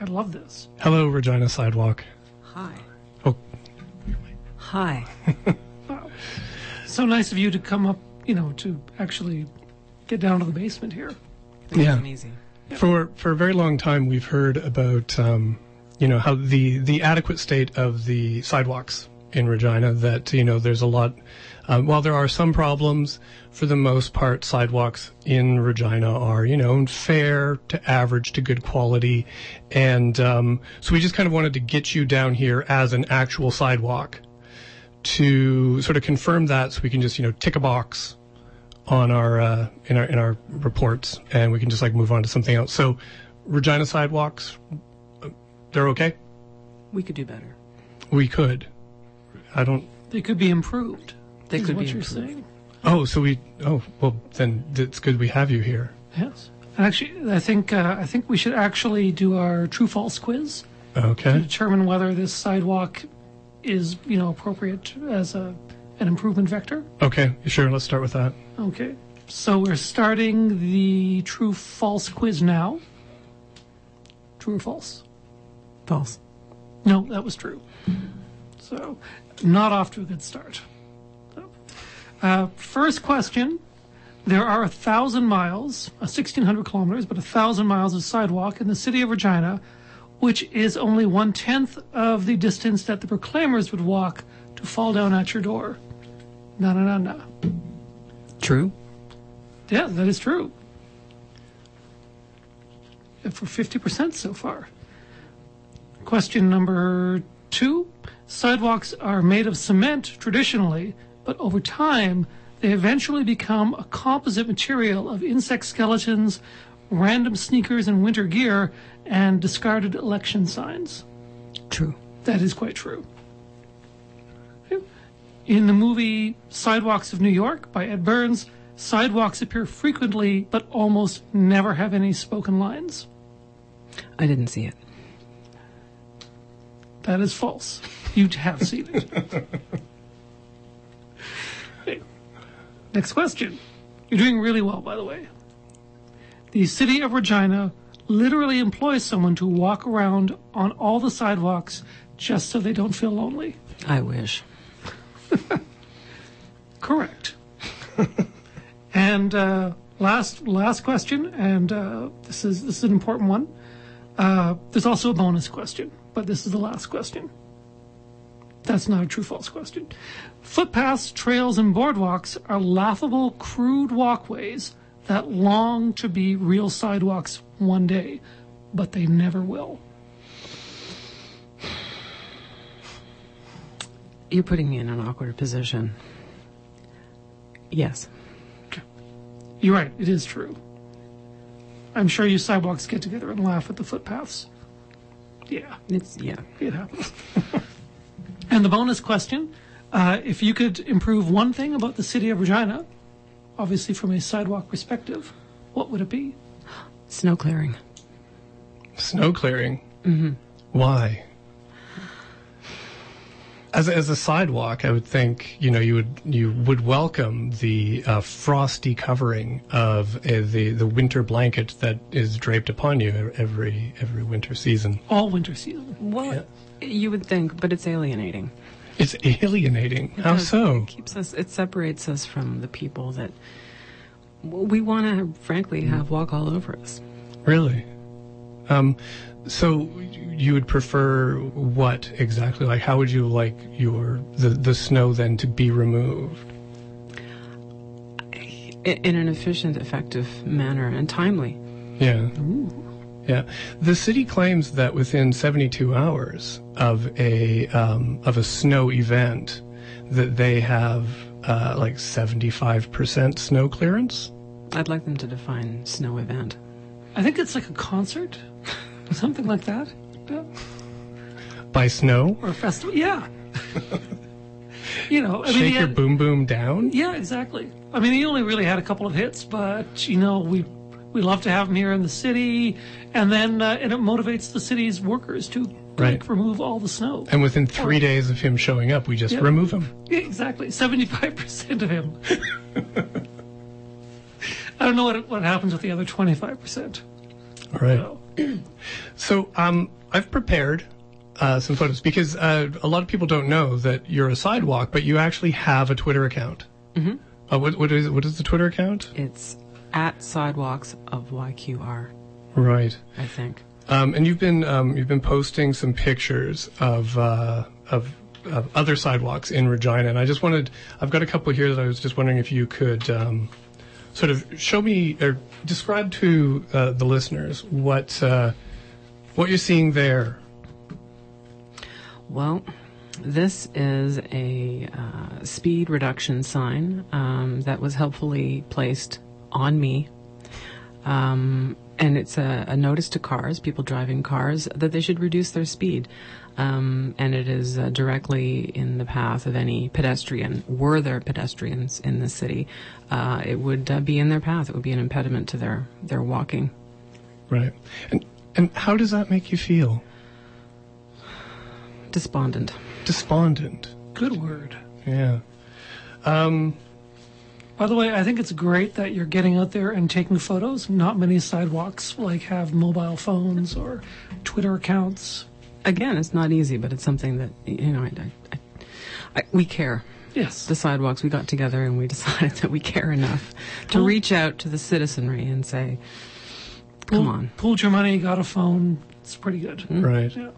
A: I love this.
B: Hello, Regina Sidewalk.
J: Hi. Hi.
A: So nice of you to come up, you know, to actually get down to the basement here.
B: yeah.
J: Amazing.
B: For for a very long time, we've heard about um, you know how the the adequate state of the sidewalks in Regina. That you know there's a lot. Um, while there are some problems, for the most part, sidewalks in Regina are you know fair to average to good quality, and um, so we just kind of wanted to get you down here as an actual sidewalk to sort of confirm that, so we can just you know tick a box on our uh, in our in our reports, and we can just like move on to something else. So, Regina sidewalks, uh, they're okay.
J: We could do better.
B: We could. I don't.
A: They could be improved.
J: They could
A: what
J: be
A: you're
J: improved.
A: saying.
B: Oh, so we. Oh, well, then it's good we have you here.
A: Yes. Actually, I think uh, I think we should actually do our true false quiz
B: Okay.
A: to determine whether this sidewalk is you know appropriate as a an improvement vector.
B: Okay. Sure. Let's start with that.
A: Okay. So we're starting the true false quiz now. True or false?
J: False.
A: No, that was true. So, not off to a good start. So, uh, first question. There are a thousand miles, uh, 1,600 kilometers, but a thousand miles of sidewalk in the city of Regina, which is only one tenth of the distance that the proclaimers would walk to fall down at your door. Na na na na.
J: True.
A: Yeah, that is true. For 50% so far. Question number two Sidewalks are made of cement traditionally, but over time, they eventually become a composite material of insect skeletons, random sneakers and winter gear, and discarded election signs.
J: True.
A: That is quite true. In the movie Sidewalks of New York by Ed Burns, sidewalks appear frequently but almost never have any spoken lines.
J: I didn't see it.
A: That is false. You have seen it. Next question. You're doing really well, by the way. The city of Regina literally employs someone to walk around on all the sidewalks just so they don't feel lonely.
J: I wish.
A: Correct. and uh, last last question, and uh, this is this is an important one. Uh, there's also a bonus question, but this is the last question. That's not a true false question. Footpaths, trails, and boardwalks are laughable, crude walkways that long to be real sidewalks one day, but they never will.
J: You're putting me in an awkward position. Yes.
A: You're right, it is true. I'm sure you sidewalks get together and laugh at the footpaths. Yeah.
J: It's yeah.
A: It happens. and the bonus question uh, if you could improve one thing about the city of Regina, obviously from a sidewalk perspective, what would it be?
J: Snow clearing.
B: snow clearing. Mm-hmm. Why? As a, as a sidewalk, I would think you know you would you would welcome the uh, frosty covering of uh, the the winter blanket that is draped upon you every every winter season.
A: All winter season.
J: Well, you would think, but it's alienating.
B: It's alienating. How
J: Because
B: so?
J: It keeps us. It separates us from the people that we want to, frankly, have walk all over us.
B: Really? Um, so you would prefer what exactly? Like, how would you like your the the snow then to be removed?
J: In an efficient, effective manner and timely.
B: Yeah. Yeah. The city claims that within 72 hours of a um, of a snow event, that they have uh, like 75% snow clearance.
J: I'd like them to define snow event.
A: I think it's like a concert, something like that, Yeah.
B: By snow,
A: or a festival. Yeah. you know, I
B: shake
A: he
B: your
A: had-
B: boom boom down.
A: Yeah, exactly. I mean, he only really had a couple of hits, but you know, we we love to have him here in the city, and then uh, and it motivates the city's workers to
B: Right.
A: like, remove all the snow.
B: And within three days of him showing up, we just
A: Yeah.
B: remove him.
A: Exactly, seventy-five percent of him. I don't know what what happens with the other twenty-five percent.
B: All right. So um, I've prepared uh, some photos because uh, a lot of people don't know that you're a sidewalk, but you actually have a Twitter account. Mm-hmm. Uh, what, what is what is the Twitter account?
J: It's at sidewalks of YQR,
B: Right.
J: I think.
B: Um, and you've been um, you've been posting some pictures of uh, of of other sidewalks in Regina, and I just wanted I've got a couple here that I was just wondering if you could um, sort of show me or describe to uh, the listeners what uh, what you're seeing there.
J: Well, this is a uh, speed reduction sign um, that was helpfully placed on me. Um, and it's a, a notice to cars, people driving cars, that they should reduce their speed. Um, and it is uh, directly in the path of any pedestrian. Were there pedestrians in the city, uh, it would uh, be in their path. It would be an impediment to their, their walking.
B: Right. And and how does that make you feel?
J: Despondent.
B: Despondent.
A: Good word.
B: Yeah. Um,
A: By the way, I think it's great that you're getting out there and taking photos. Not many sidewalks like have mobile phones or Twitter accounts.
J: Again, it's not easy, but it's something that, you know, I, I, I, I, we care.
A: Yes.
J: the sidewalks, we got together and we decided that we care enough to
A: Well-
J: reach out to the citizenry and say, come
A: Pool-
J: on.
A: Pooled your money, got a phone. It's pretty good.
B: right.
A: Yeah.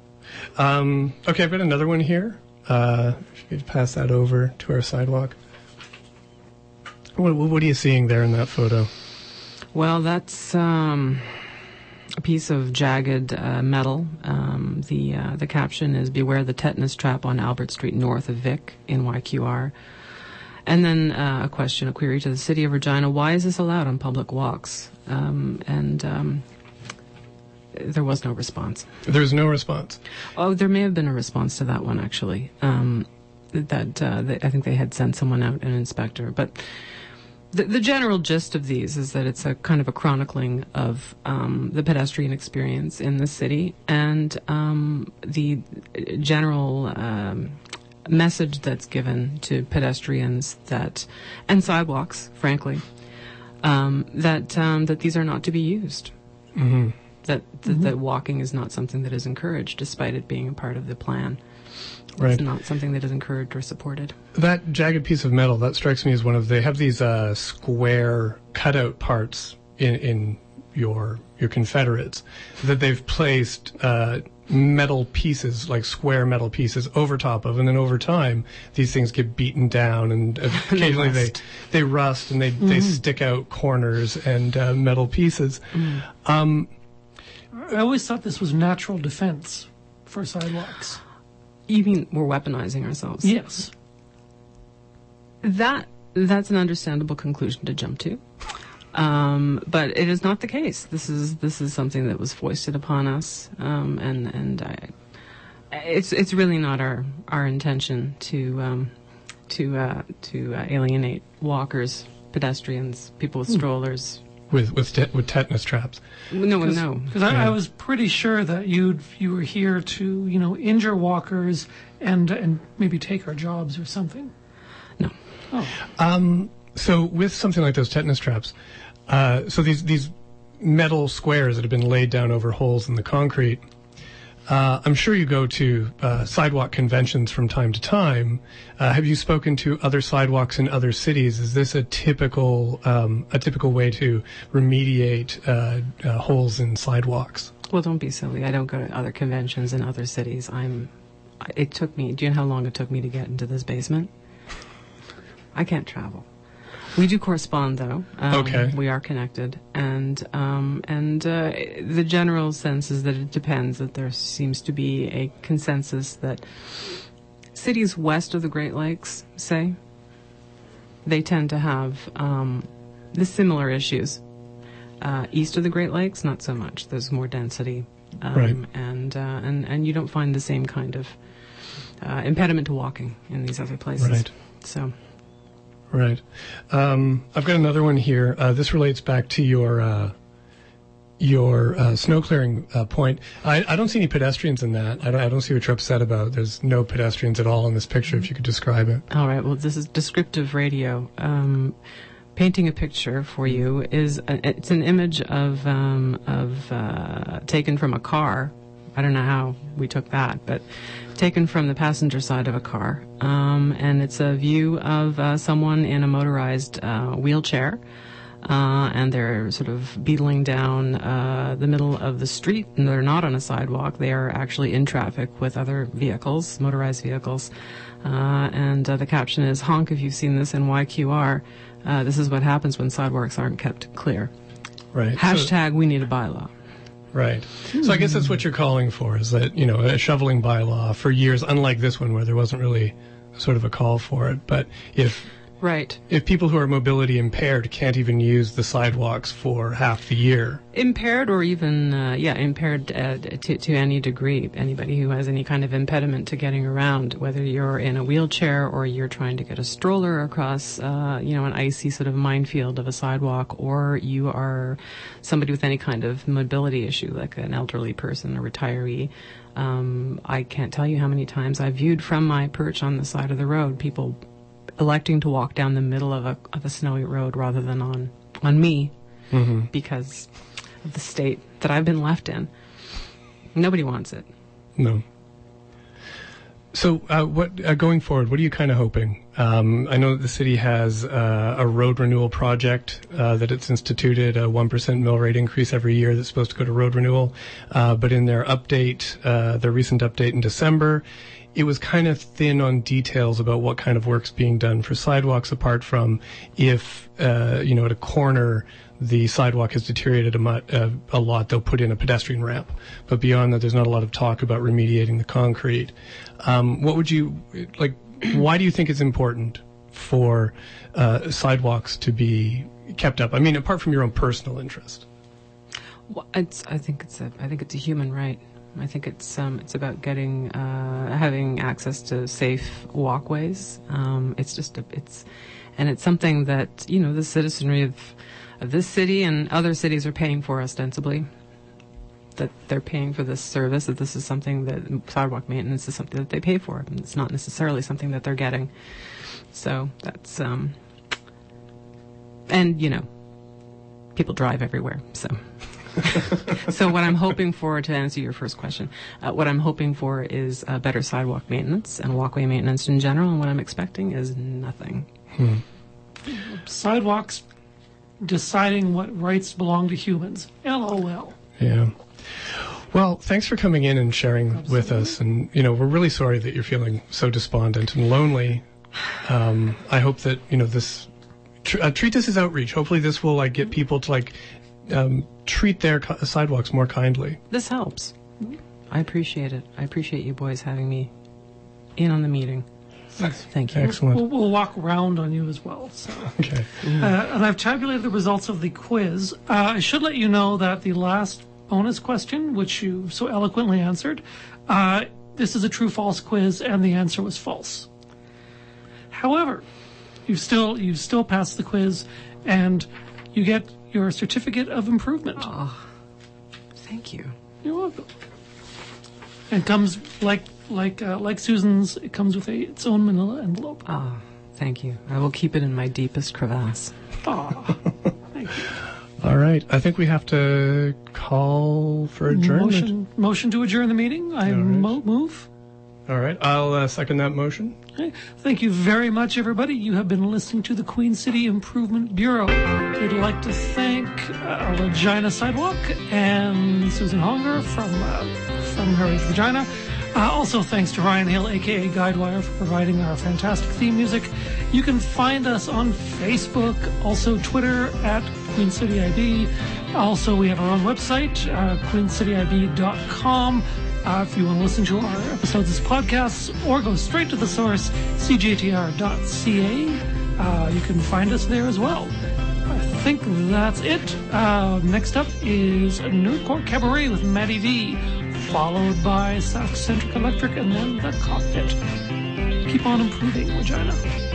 B: Um, okay, I've got another one here. Uh, if you could pass that over to our sidewalk. What, what are you seeing there in that photo?
J: Well, that's um, a piece of jagged uh, metal. Um, the uh, the caption is "Beware the tetanus trap on Albert Street north of Vic in YQR." And then uh, a question, a query to the city of Regina: Why is this allowed on public walks? Um, and um, there was no response.
B: There was no response.
J: Oh, there may have been a response to that one actually. Um, that uh, they, I think they had sent someone out, an inspector. But the, the general gist of these is that it's a kind of a chronicling of um, the pedestrian experience in the city and um, the general um, message that's given to pedestrians that and sidewalks, frankly, um, that um, that these are not to be used. That that, that walking is not something that is encouraged, despite it being a part of the plan.
B: Right.
J: It's not something that is encouraged or supported.
B: That jagged piece of metal that strikes me as one of they have these uh, square cutout parts in in your your Confederates that they've placed uh, metal pieces like square metal pieces over top of, and then over time these things get beaten down, and occasionally they
J: rust.
B: they rust and they they stick out corners and uh, metal pieces. Um,
A: I always thought this was natural defense for sidewalks.
J: You mean we're weaponizing ourselves?
A: Yes.
J: That that's an understandable conclusion to jump to. Um, but it is not the case. This is this is something that was foisted upon us, um, and and I, it's it's really not our our intention to um, to uh, to uh, alienate walkers, pedestrians, people with strollers,
B: with with tet- with tetanus traps.
J: No, no.
A: Because I, I was pretty sure that you'd you were here to you know injure walkers and and maybe take our jobs or something.
J: No. Oh.
B: So with something like those tetanus traps, uh, so these these metal squares that have been laid down over holes in the concrete. Uh, I'm sure you go to uh, sidewalk conventions from time to time. Uh, have you spoken to other sidewalks in other cities? Is this a typical um, a typical way to remediate uh, uh, holes in sidewalks?
J: Well, don't be silly. I don't go to other conventions in other cities. I'm. It took me. Do you know how long it took me to get into this basement? I can't travel. We do correspond, though. Um,
B: Okay.
J: We are connected, and um, and uh, the general sense is that it depends. That there seems to be a consensus that cities west of the Great Lakes, say, they tend to have um, the similar issues. Uh, east of the Great Lakes, not so much. There's more density, um,
B: Right.
J: and uh, and and you don't find the same kind of uh, impediment to walking in these other places.
B: Right.
J: So.
B: Right. Um, I've got another one here. Uh, this relates back to your uh, your uh, snow clearing uh, point. I, I don't see any pedestrians in that. I don't, I don't see what you're upset about. There's no pedestrians at all in this picture. If you could describe it.
J: All right. Well, this is descriptive radio. Um, painting a picture for you is a, it's an image of um, of uh, taken from a car. I don't know how we took that, but taken from the passenger side of a car, um, and it's a view of uh, someone in a motorized uh, wheelchair. Uh, and they're sort of beetling down uh, the middle of the street, and they're not on a sidewalk. They are actually in traffic with other vehicles, motorized vehicles. Uh, and uh, the caption is "Honk if you've seen this in YQR." Uh, this is what happens when sidewalks aren't kept clear.
B: Right. So-
J: Hashtag We need a bylaw.
B: Right. So I guess that's what you're calling for. Is that you know a shoveling bylaw for years, unlike this one where there wasn't really sort of a call for it. But if
J: Right.
B: if people who are mobility impaired can't even use the sidewalks for half the year,
J: Impaired or even, uh, yeah, impaired uh, to, to any degree. Anybody who has any kind of impediment to getting around, whether you're in a wheelchair or you're trying to get a stroller across, uh, you know, an icy sort of minefield of a sidewalk, or you are somebody with any kind of mobility issue, like an elderly person, a retiree. Um, I can't tell you how many times I've viewed from my perch on the side of the road people electing to walk down the middle of a of a snowy road rather than on on me because of the state that I've been left in. Nobody wants it.
B: No. So, uh, what uh, going forward? What are you kind of hoping? Um, I know that the city has uh, a road renewal project uh, that it's instituted a one percent mill rate increase every year that's supposed to go to road renewal. Uh, but in their update, uh, their recent update in December, it was kind of thin on details about what kind of work's being done for sidewalks. Apart from if uh, you know at a corner the sidewalk has deteriorated a, mu- uh, a lot, they'll put in a pedestrian ramp. But beyond that, there's not a lot of talk about remediating the concrete. Um, what would you like? Why do you think it's important for uh, sidewalks to be kept up? I mean, apart from your own personal interest.
J: Well, I think it's a I think it's a human right. I think it's um, it's about getting uh, having access to safe walkways. Um, it's just a, it's and it's something that you know the citizenry of, of this city and other cities are paying for ostensibly. That they're paying for this service. That this is something that sidewalk maintenance is something that they pay for. And it's not necessarily something that they're getting. So that's um, and you know people drive everywhere. So. so what I'm hoping for, to answer your first question, uh, what I'm hoping for is uh, better sidewalk maintenance and walkway maintenance in general, and what I'm expecting is nothing.
A: Sidewalks deciding what rights belong to humans. LOL.
B: Yeah. Well, thanks for coming in and sharing with us. And, you know, we're really sorry that you're feeling so despondent and lonely. Um, I hope that, you know, this, tr- uh, treat this as outreach. Hopefully this will, like, get people to, like, um, treat their co- sidewalks more kindly.
J: This helps. I appreciate it. I appreciate you boys having me in on the meeting. Thank you.
B: Excellent.
A: We'll, we'll walk around on you as well. So.
B: Okay.
A: Uh, and I've tabulated the results of the quiz. Uh, I should let you know that the last bonus question, which you so eloquently answered, uh, this is a true false quiz, and the answer was false. However, you still you still passed the quiz, and you get your certificate of improvement.
J: Thank you.
A: You're welcome. And comes like like uh, like Susan's. It comes with a its own Manila envelope.
J: Ah, thank you. I will keep it in my deepest crevasse.
A: Aw.
B: All right. I think we have to call for adjournment.
A: motion motion to adjourn the meeting. I
B: All right.
A: mo- move.
B: All right. I'll uh, second that motion.
A: Okay. Thank you very much, everybody. You have been listening to the Queen City Improvement Bureau. We'd like to thank uh, Regina Sidewalk and Susan Honger from uh, from Heritage Regina. Uh, also, thanks to Ryan Hill, aka Guidewire, for providing our fantastic theme music. You can find us on Facebook, also Twitter at Queen City IB. Also, we have our own website, uh, queencityib.com. Uh, if you want to listen to our episodes as podcasts or go straight to the source, cjtr.ca, uh, you can find us there as well. I think that's it. Uh, next up is Nerdcore Cabaret with Maddie V, followed by Centric Electric, and then The Cockpit. Keep on improving, Regina.